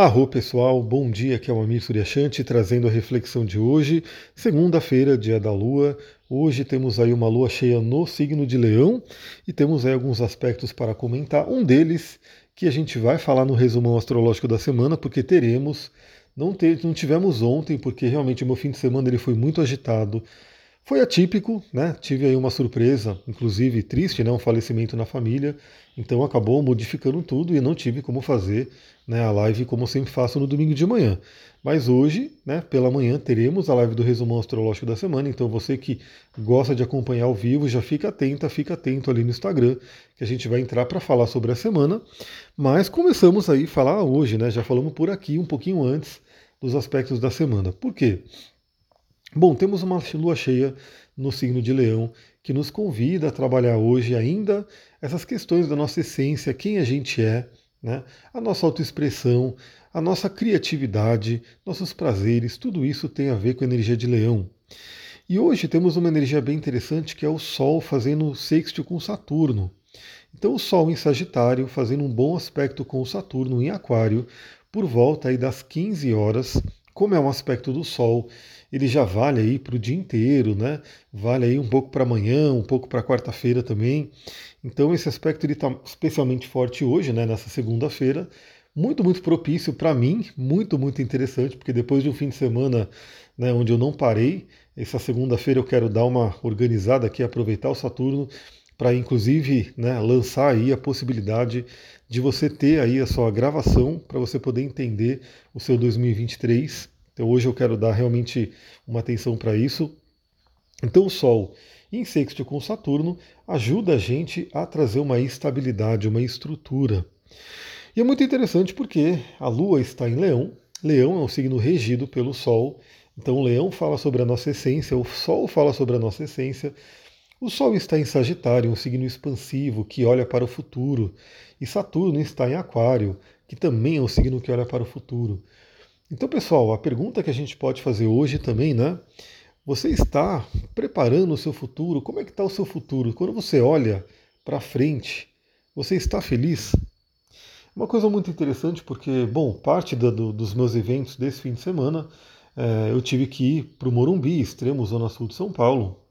Arro pessoal, bom dia, aqui é o Amir Suryashanti trazendo a reflexão de hoje, segunda-feira, dia da Lua. Hoje temos aí uma lua cheia no signo de Leão e temos aí alguns aspectos para comentar. Um deles que a gente vai falar no resumão astrológico da semana, porque teremos, não, ter, não tivemos ontem, porque realmente o meu fim de semana ele foi muito agitado. Foi atípico, né? Tive aí uma surpresa, inclusive triste, né? Um falecimento na família. Então acabou modificando tudo e não tive como fazer né, a live como eu sempre faço no domingo de manhã. Mas hoje, né, pela manhã, teremos a live do resumão astrológico da semana. Então você que gosta de acompanhar ao vivo, já fica atenta, fica atento ali no Instagram, que a gente vai entrar para falar sobre a semana. Mas começamos aí a falar hoje, né? Já falamos por aqui um pouquinho antes dos aspectos da semana. Por quê? Bom, temos uma lua cheia no signo de Leão que nos convida a trabalhar hoje ainda essas questões da nossa essência, quem a gente é, né? a nossa autoexpressão, a nossa criatividade, nossos prazeres, tudo isso tem a ver com a energia de Leão. E hoje temos uma energia bem interessante que é o Sol fazendo sexto com Saturno. Então o Sol em Sagitário fazendo um bom aspecto com o Saturno em Aquário por volta aí das 15 horas, como é um aspecto do Sol ele já vale aí para o dia inteiro, né? Vale aí um pouco para amanhã, um pouco para quarta-feira também. Então esse aspecto ele está especialmente forte hoje, né? Nessa segunda-feira, muito muito propício para mim, muito muito interessante, porque depois de um fim de semana, né, onde eu não parei, essa segunda-feira eu quero dar uma organizada aqui, aproveitar o Saturno para inclusive né, lançar aí a possibilidade de você ter aí a sua gravação para você poder entender o seu 2023 então hoje eu quero dar realmente uma atenção para isso. Então o Sol em sexto com Saturno ajuda a gente a trazer uma estabilidade, uma estrutura. E é muito interessante porque a Lua está em Leão. Leão é um signo regido pelo Sol. Então o Leão fala sobre a nossa essência, o Sol fala sobre a nossa essência. O Sol está em Sagitário, um signo expansivo que olha para o futuro. E Saturno está em Aquário, que também é um signo que olha para o futuro. Então, pessoal, a pergunta que a gente pode fazer hoje também, né? Você está preparando o seu futuro? Como é que está o seu futuro? Quando você olha para frente, você está feliz? Uma coisa muito interessante porque, bom, parte do, dos meus eventos desse fim de semana, é, eu tive que ir para o Morumbi, extremo Zona Sul de São Paulo,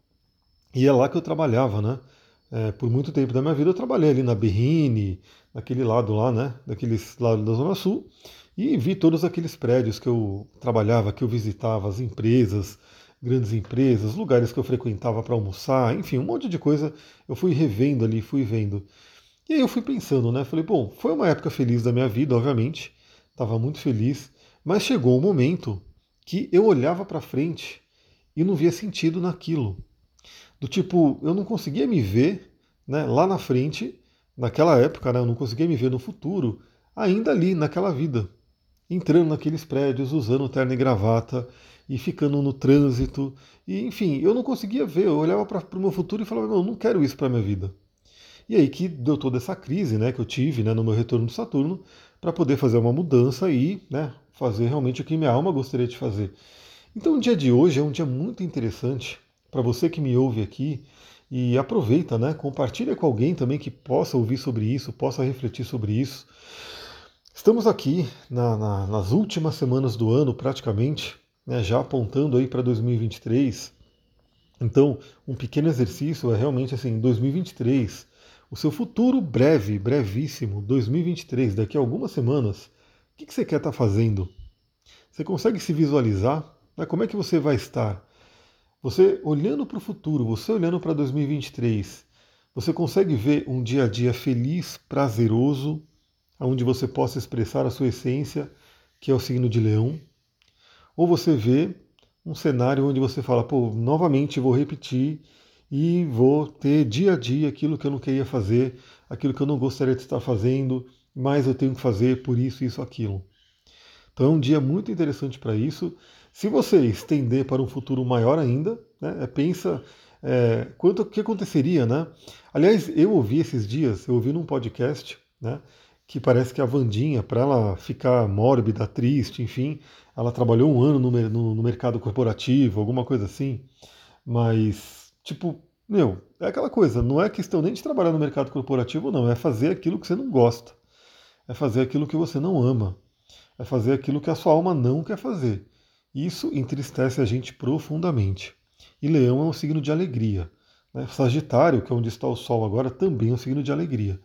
e é lá que eu trabalhava, né? É, por muito tempo da minha vida eu trabalhei ali na Berrine, naquele lado lá, né? Daqueles lados da Zona Sul. E vi todos aqueles prédios que eu trabalhava, que eu visitava, as empresas, grandes empresas, lugares que eu frequentava para almoçar, enfim, um monte de coisa eu fui revendo ali, fui vendo. E aí eu fui pensando, né? Falei, bom, foi uma época feliz da minha vida, obviamente, estava muito feliz, mas chegou um momento que eu olhava para frente e não via sentido naquilo. Do tipo, eu não conseguia me ver né, lá na frente, naquela época, né, eu não conseguia me ver no futuro, ainda ali, naquela vida entrando naqueles prédios, usando terno e gravata e ficando no trânsito. E enfim, eu não conseguia ver, eu olhava para o meu futuro e falava, não, eu não quero isso para minha vida. E aí que deu toda essa crise né, que eu tive né, no meu retorno do Saturno para poder fazer uma mudança e né, fazer realmente o que minha alma gostaria de fazer. Então o dia de hoje é um dia muito interessante para você que me ouve aqui e aproveita, né, compartilha com alguém também que possa ouvir sobre isso, possa refletir sobre isso. Estamos aqui na, na, nas últimas semanas do ano, praticamente, né, já apontando aí para 2023. Então, um pequeno exercício é realmente assim, 2023, o seu futuro breve, brevíssimo, 2023, daqui a algumas semanas, o que, que você quer estar tá fazendo? Você consegue se visualizar? Né? Como é que você vai estar? Você olhando para o futuro, você olhando para 2023, você consegue ver um dia a dia feliz, prazeroso, onde você possa expressar a sua essência, que é o signo de leão, ou você vê um cenário onde você fala, pô, novamente vou repetir e vou ter dia a dia aquilo que eu não queria fazer, aquilo que eu não gostaria de estar fazendo, mas eu tenho que fazer por isso, isso, aquilo. Então é um dia muito interessante para isso. Se você estender para um futuro maior ainda, né, é, pensa é, quanto que aconteceria, né? Aliás, eu ouvi esses dias, eu ouvi num podcast, né? que parece que a Vandinha, para ela ficar mórbida, triste, enfim, ela trabalhou um ano no, no, no, mercado corporativo, alguma coisa assim. Mas, tipo, meu, é aquela coisa, não é questão nem de trabalhar no mercado corporativo, não, é fazer aquilo que você não gosta. É fazer aquilo que você não ama. é fazer aquilo que a sua alma não quer fazer. Isso entristece a gente profundamente. E Leão é um signo de alegria. Né? Sagitário, que é onde está o Sol agora, também é um signo de alegria.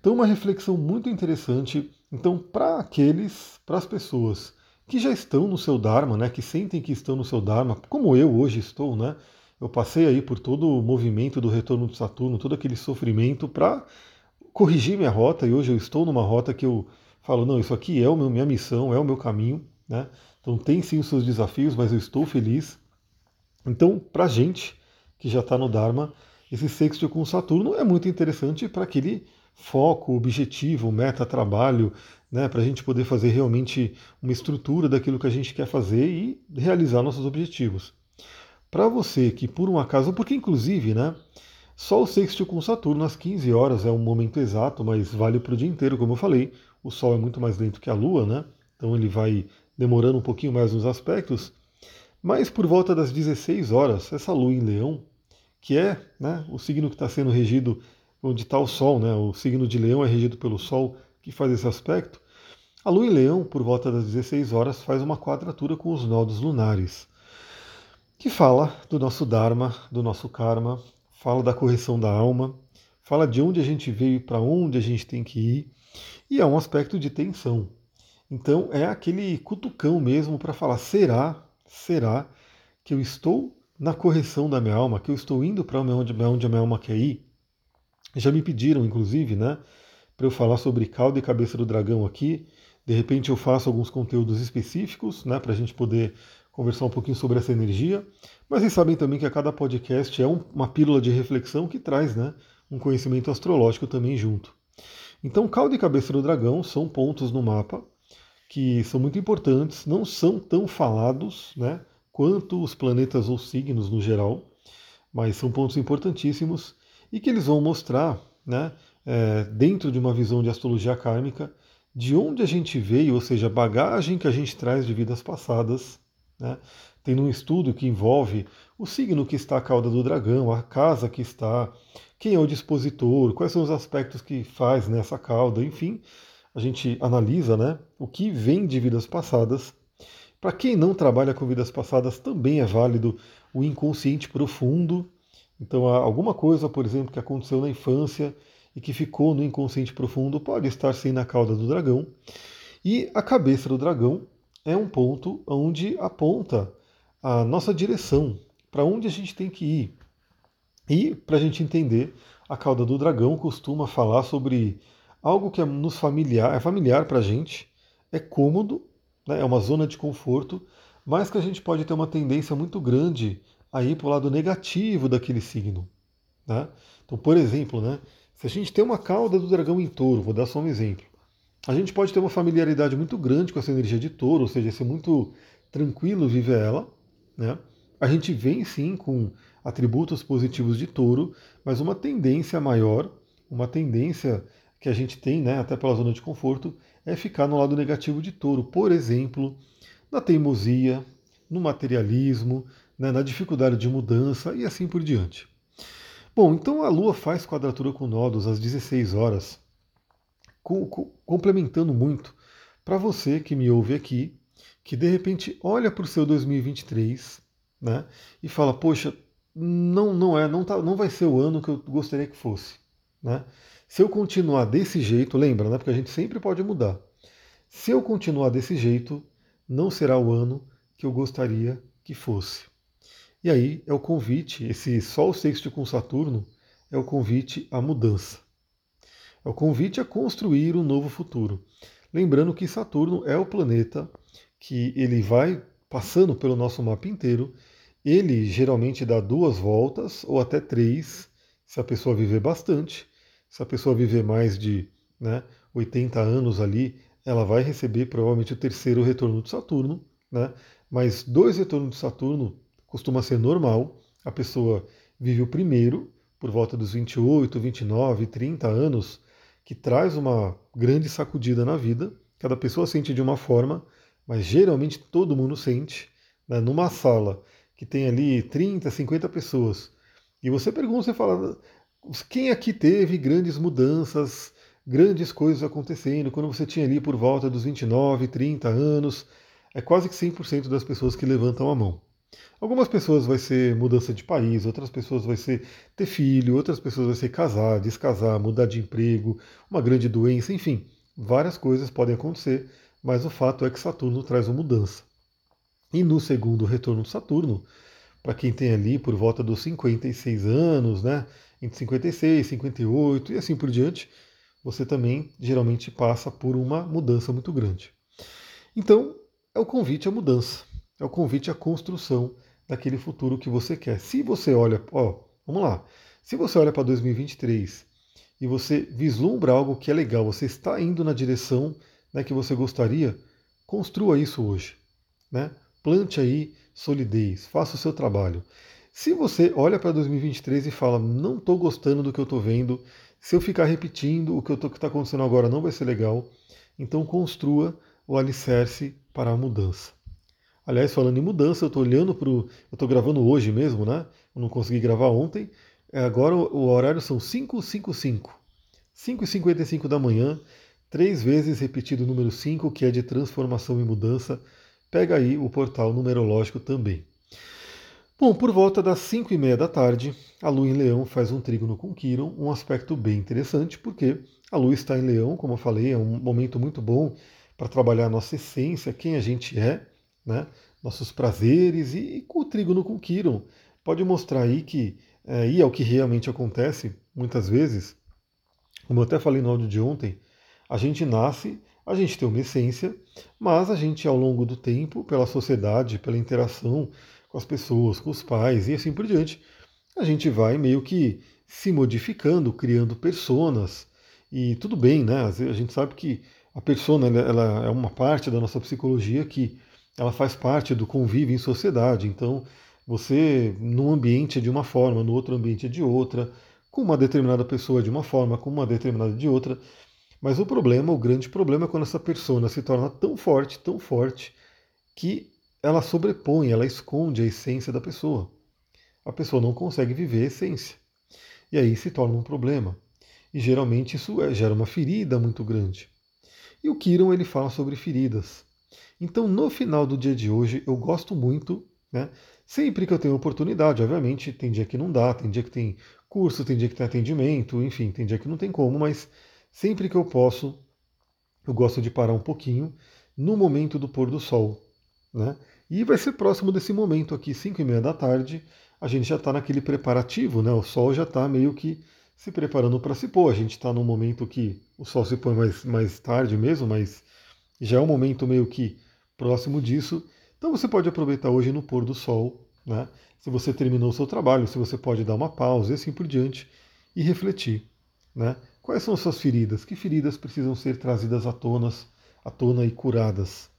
Então, uma reflexão muito interessante. Então, para aqueles, para as pessoas que já estão no seu Dharma, né, que sentem que estão no seu Dharma, como eu hoje estou, né? Eu passei aí por todo o movimento do retorno de Saturno, todo aquele sofrimento para corrigir minha rota e hoje eu estou numa rota que eu falo, não, isso aqui é o minha missão, é o meu caminho, né? Então tem sim os seus desafios, mas eu estou feliz. Então, para a gente que já está no Dharma, esse sexto com Saturno é muito interessante para aquele foco, objetivo, meta, trabalho, né, para a gente poder fazer realmente uma estrutura daquilo que a gente quer fazer e realizar nossos objetivos. Para você que por um acaso, porque inclusive, né, só o sexto com Saturno às 15 horas é um momento exato, mas vale para o dia inteiro, como eu falei. O Sol é muito mais lento que a Lua, né? Então ele vai demorando um pouquinho mais nos aspectos. Mas por volta das 16 horas, essa Lua em Leão, que é né, o signo que está sendo regido onde está o Sol, né? O signo de Leão é regido pelo Sol, que faz esse aspecto. A Lua em Leão, por volta das 16 horas, faz uma quadratura com os nodos lunares, que fala do nosso Dharma, do nosso Karma, fala da correção da alma, fala de onde a gente veio e para onde a gente tem que ir, e é um aspecto de tensão. Então é aquele cutucão mesmo para falar: será, será que eu estou na correção da minha alma, que eu estou indo para onde, onde a minha alma quer ir? Já me pediram, inclusive, né, para eu falar sobre cauda e cabeça do dragão aqui. De repente eu faço alguns conteúdos específicos, né, para a gente poder conversar um pouquinho sobre essa energia. Mas vocês sabem também que a cada podcast é um, uma pílula de reflexão que traz, né, um conhecimento astrológico também junto. Então, cauda e cabeça do dragão são pontos no mapa que são muito importantes, não são tão falados, né, quanto os planetas ou signos no geral, mas são pontos importantíssimos e que eles vão mostrar, né, é, dentro de uma visão de astrologia kármica, de onde a gente veio, ou seja, a bagagem que a gente traz de vidas passadas. Né? Tem um estudo que envolve o signo que está a cauda do dragão, a casa que está, quem é o dispositor, quais são os aspectos que faz nessa cauda, enfim, a gente analisa né, o que vem de vidas passadas. Para quem não trabalha com vidas passadas, também é válido o inconsciente profundo, então, alguma coisa, por exemplo, que aconteceu na infância e que ficou no inconsciente profundo pode estar sim na cauda do dragão. E a cabeça do dragão é um ponto onde aponta a nossa direção, para onde a gente tem que ir. E, para a gente entender, a cauda do dragão costuma falar sobre algo que é nos familiar, é familiar para a gente, é cômodo, né, é uma zona de conforto, mas que a gente pode ter uma tendência muito grande a ir para o lado negativo daquele signo. Né? Então, por exemplo, né, se a gente tem uma cauda do dragão em touro, vou dar só um exemplo, a gente pode ter uma familiaridade muito grande com essa energia de touro, ou seja, ser muito tranquilo viver ela. Né? A gente vem sim com atributos positivos de touro, mas uma tendência maior, uma tendência que a gente tem, né, até pela zona de conforto, é ficar no lado negativo de touro. Por exemplo, na teimosia, no materialismo, né, na dificuldade de mudança e assim por diante. Bom, então a Lua faz quadratura com nodos às 16 horas, co co complementando muito para você que me ouve aqui, que de repente olha para o seu 2023 né, e fala, poxa, não, não é, não, tá, não vai ser o ano que eu gostaria que fosse. Né? Se eu continuar desse jeito, lembra, né, porque a gente sempre pode mudar. Se eu continuar desse jeito, não será o ano que eu gostaria que fosse. E aí é o convite, esse Sol sexto com Saturno é o convite à mudança. É o convite a construir um novo futuro. Lembrando que Saturno é o planeta que ele vai passando pelo nosso mapa inteiro. Ele geralmente dá duas voltas ou até três, se a pessoa viver bastante. Se a pessoa viver mais de né, 80 anos ali, ela vai receber provavelmente o terceiro retorno de Saturno. Né? Mas dois retornos de Saturno costuma ser normal. A pessoa vive o primeiro, por volta dos 28, 29, 30 anos, que traz uma grande sacudida na vida. Cada pessoa sente de uma forma, mas geralmente todo mundo sente. Né? Numa sala que tem ali 30, 50 pessoas, e você pergunta, você fala, quem aqui teve grandes mudanças grandes coisas acontecendo, quando você tinha ali por volta dos 29, 30 anos, é quase que 100% das pessoas que levantam a mão. Algumas pessoas vai ser mudança de país, outras pessoas vai ser ter filho, outras pessoas vai ser casar, descasar, mudar de emprego, uma grande doença, enfim, várias coisas podem acontecer, mas o fato é que Saturno traz uma mudança. E no segundo retorno de Saturno, para quem tem ali por volta dos 56 anos, né, entre 56, 58 e assim por diante, você também geralmente passa por uma mudança muito grande. Então, é o convite à mudança, é o convite à construção daquele futuro que você quer. Se você olha, ó, vamos lá, se você olha para 2023 e você vislumbra algo que é legal, você está indo na direção né, que você gostaria, construa isso hoje. Né? Plante aí solidez, faça o seu trabalho. Se você olha para 2023 e fala, não estou gostando do que eu estou vendo, se eu ficar repetindo o que está acontecendo agora não vai ser legal, então construa o alicerce para a mudança. Aliás, falando em mudança, eu estou olhando para. Eu estou gravando hoje mesmo, né? Eu não consegui gravar ontem. É, agora o horário são 5h55. 5h55 da manhã, três vezes repetido o número 5, que é de transformação e mudança. Pega aí o portal numerológico também. Bom, por volta das 5 e meia da tarde, a Lua em Leão faz um trígono com Quiron, um aspecto bem interessante, porque a Lua está em Leão, como eu falei, é um momento muito bom para trabalhar a nossa essência, quem a gente é, né, nossos prazeres, e, e com o trígono com Quiron pode mostrar aí que, é, e é o que realmente acontece muitas vezes, como eu até falei no áudio de ontem, a gente nasce, a gente tem uma essência, mas a gente ao longo do tempo, pela sociedade, pela interação com as pessoas, com os pais e assim por diante, a gente vai meio que se modificando, criando personas, e tudo bem, né? A gente sabe que a persona ela é uma parte da nossa psicologia que ela faz parte do convívio em sociedade. Então, você, num ambiente é de uma forma, no outro ambiente é de outra, com uma determinada pessoa de uma forma, com uma determinada de outra. Mas o problema, o grande problema é quando essa persona se torna tão forte, tão forte, que ela sobrepõe, ela esconde a essência da pessoa. A pessoa não consegue viver a essência. E aí se torna um problema. E geralmente isso é, gera uma ferida muito grande. E o Kiron ele fala sobre feridas. Então, no final do dia de hoje, eu gosto muito, né? Sempre que eu tenho oportunidade, obviamente, tem dia que não dá, tem dia que tem curso, tem dia que tem atendimento, enfim, tem dia que não tem como, mas sempre que eu posso, eu gosto de parar um pouquinho no momento do pôr do sol, né? E vai ser próximo desse momento aqui, 5 e meia da tarde, a gente já está naquele preparativo, né? O sol já está meio que se preparando para se pôr. A gente está num momento que o sol se põe mais, mais tarde mesmo, mas já é um momento meio que próximo disso. Então você pode aproveitar hoje no pôr do sol, né? se você terminou o seu trabalho, se você pode dar uma pausa e assim por diante, e refletir. Né? Quais são as suas feridas? Que feridas precisam ser trazidas à tona, à tona e curadas?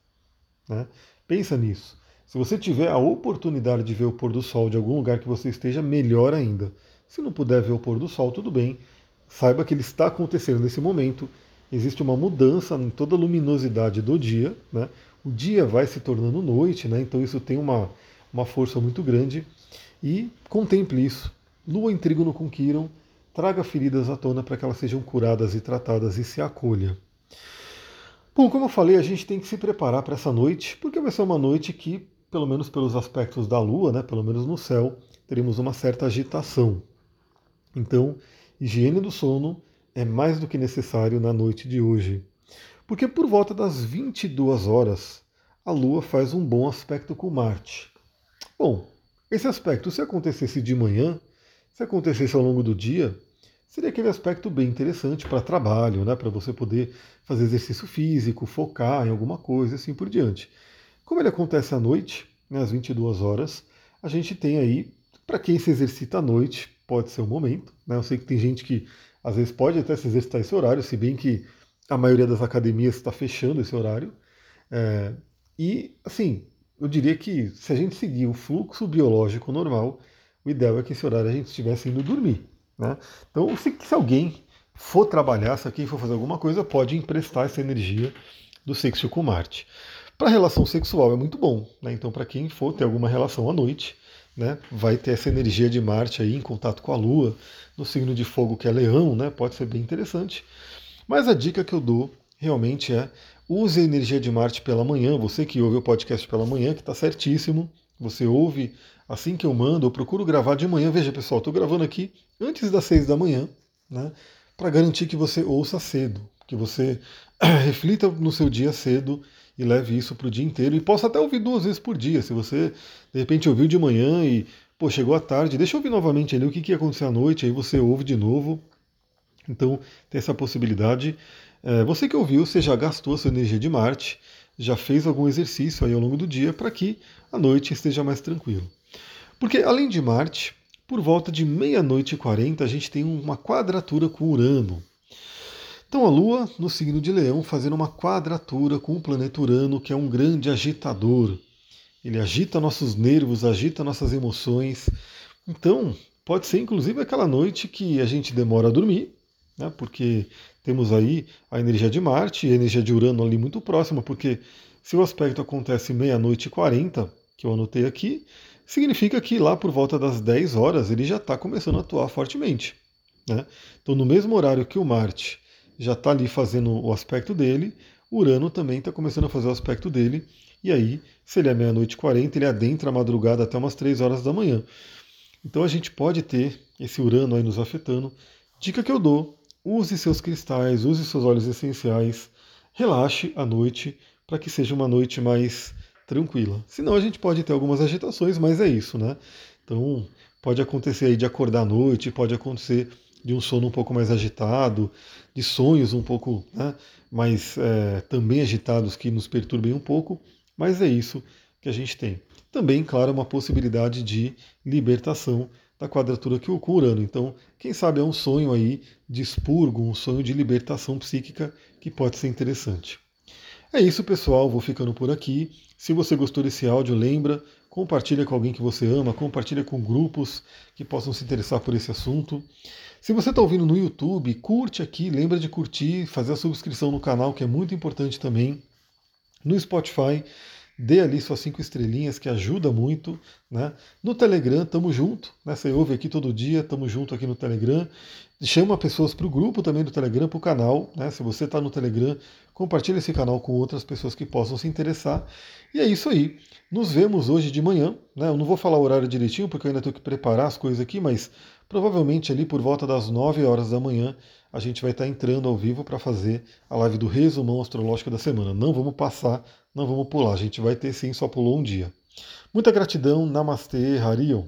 Né? Pensa nisso. Se você tiver a oportunidade de ver o pôr do sol de algum lugar que você esteja, melhor ainda. Se não puder ver o pôr do sol, tudo bem. Saiba que ele está acontecendo nesse momento. Existe uma mudança em toda a luminosidade do dia. Né? o dia vai se tornando noite, né? então isso tem uma, uma força muito grande. E contemple isso. Lua em trígono com traga feridas à tona para que elas sejam curadas e tratadas e se acolha. Bom, como eu falei, a gente tem que se preparar para essa noite, porque vai ser uma noite que, pelo menos pelos aspectos da Lua, né, pelo menos no céu, teremos uma certa agitação. Então, higiene do sono é mais do que necessário na noite de hoje. Porque por volta das 22 horas, a Lua faz um bom aspecto com Marte. Bom, esse aspecto, se acontecesse de manhã, se acontecesse ao longo do dia, seria aquele aspecto bem interessante para trabalho, né, para você poder fazer exercício físico, focar em alguma coisa, assim por diante. Como ele acontece à noite, né, às 22 horas, a gente tem aí, para quem se exercita à noite, pode ser um momento. Né, eu sei que tem gente que às vezes pode até se exercitar esse horário, se bem que a maioria das academias está fechando esse horário. É, e, assim, eu diria que se a gente seguir o fluxo biológico normal, o ideal é que esse horário a gente estivesse indo dormir. Né? Então, se, se alguém for trabalhar, se alguém for fazer alguma coisa, pode emprestar essa energia do sexo com Marte. Para relação sexual é muito bom, né? então para quem for ter alguma relação à noite, né, vai ter essa energia de Marte aí em contato com a Lua, no signo de fogo que é Leão, né, pode ser bem interessante. Mas a dica que eu dou realmente é use a energia de Marte pela manhã. Você que ouve o podcast pela manhã, que está certíssimo. Você ouve assim que eu mando, eu procuro gravar de manhã. Veja, pessoal, estou gravando aqui antes das seis da manhã, né? Para garantir que você ouça cedo, que você reflita no seu dia cedo e leve isso para o dia inteiro. E possa até ouvir duas vezes por dia. Se você de repente ouviu de manhã e pô, chegou à tarde, deixa eu ouvir novamente ali o que, que ia acontecer à noite, aí você ouve de novo. Então tem essa possibilidade. É, você que ouviu, você já gastou a sua energia de Marte, já fez algum exercício aí ao longo do dia para que a noite esteja mais tranquilo. Porque além de Marte, por volta de meia-noite e 40, a gente tem uma quadratura com Urano. Então a Lua, no signo de Leão, fazendo uma quadratura com o planeta Urano, que é um grande agitador. Ele agita nossos nervos, agita nossas emoções. Então, pode ser inclusive aquela noite que a gente demora a dormir, né, porque temos aí a energia de Marte e a energia de Urano ali muito próxima, porque se o aspecto acontece meia-noite e 40, que eu anotei aqui, significa que lá por volta das 10 horas ele já está começando a atuar fortemente. Né? Então, no mesmo horário que o Marte já está ali fazendo o aspecto dele, Urano também está começando a fazer o aspecto dele, e aí, se ele é meia-noite e 40, ele adentra a madrugada até umas 3 horas da manhã. Então a gente pode ter esse Urano aí nos afetando. Dica que eu dou: use seus cristais, use seus óleos essenciais, relaxe à noite para que seja uma noite mais tranquila. Senão a gente pode ter algumas agitações, mas é isso, né? Então pode acontecer aí de acordar à noite, pode acontecer de um sono um pouco mais agitado, de sonhos um pouco né, mais é, também agitados que nos perturbem um pouco, mas é isso que a gente tem. Também, claro, uma possibilidade de libertação da quadratura que Urano. Então, quem sabe é um sonho aí de expurgo, um sonho de libertação psíquica que pode ser interessante. É isso, pessoal. Vou ficando por aqui. Se você gostou desse áudio, lembra, compartilha com alguém que você ama, compartilha com grupos que possam se interessar por esse assunto. Se você está ouvindo no YouTube, curte aqui, lembra de curtir, fazer a subscrição no canal, que é muito importante também. No Spotify, dê ali suas cinco estrelinhas, que ajuda muito. Né? No Telegram, tamo junto. Né? Você ouve aqui todo dia, tamo junto aqui no Telegram. Chama pessoas para o grupo também do Telegram, para o canal. Né? Se você está no Telegram, compartilhe esse canal com outras pessoas que possam se interessar. E é isso aí. Nos vemos hoje de manhã. Né? Eu não vou falar o horário direitinho, porque eu ainda tenho que preparar as coisas aqui, mas provavelmente ali por volta das 9 horas da manhã a gente vai estar entrando ao vivo para fazer a live do resumão astrológico da semana. Não vamos passar não vamos pular, a gente vai ter sim, só pulou um dia. Muita gratidão, Namastê, Harion.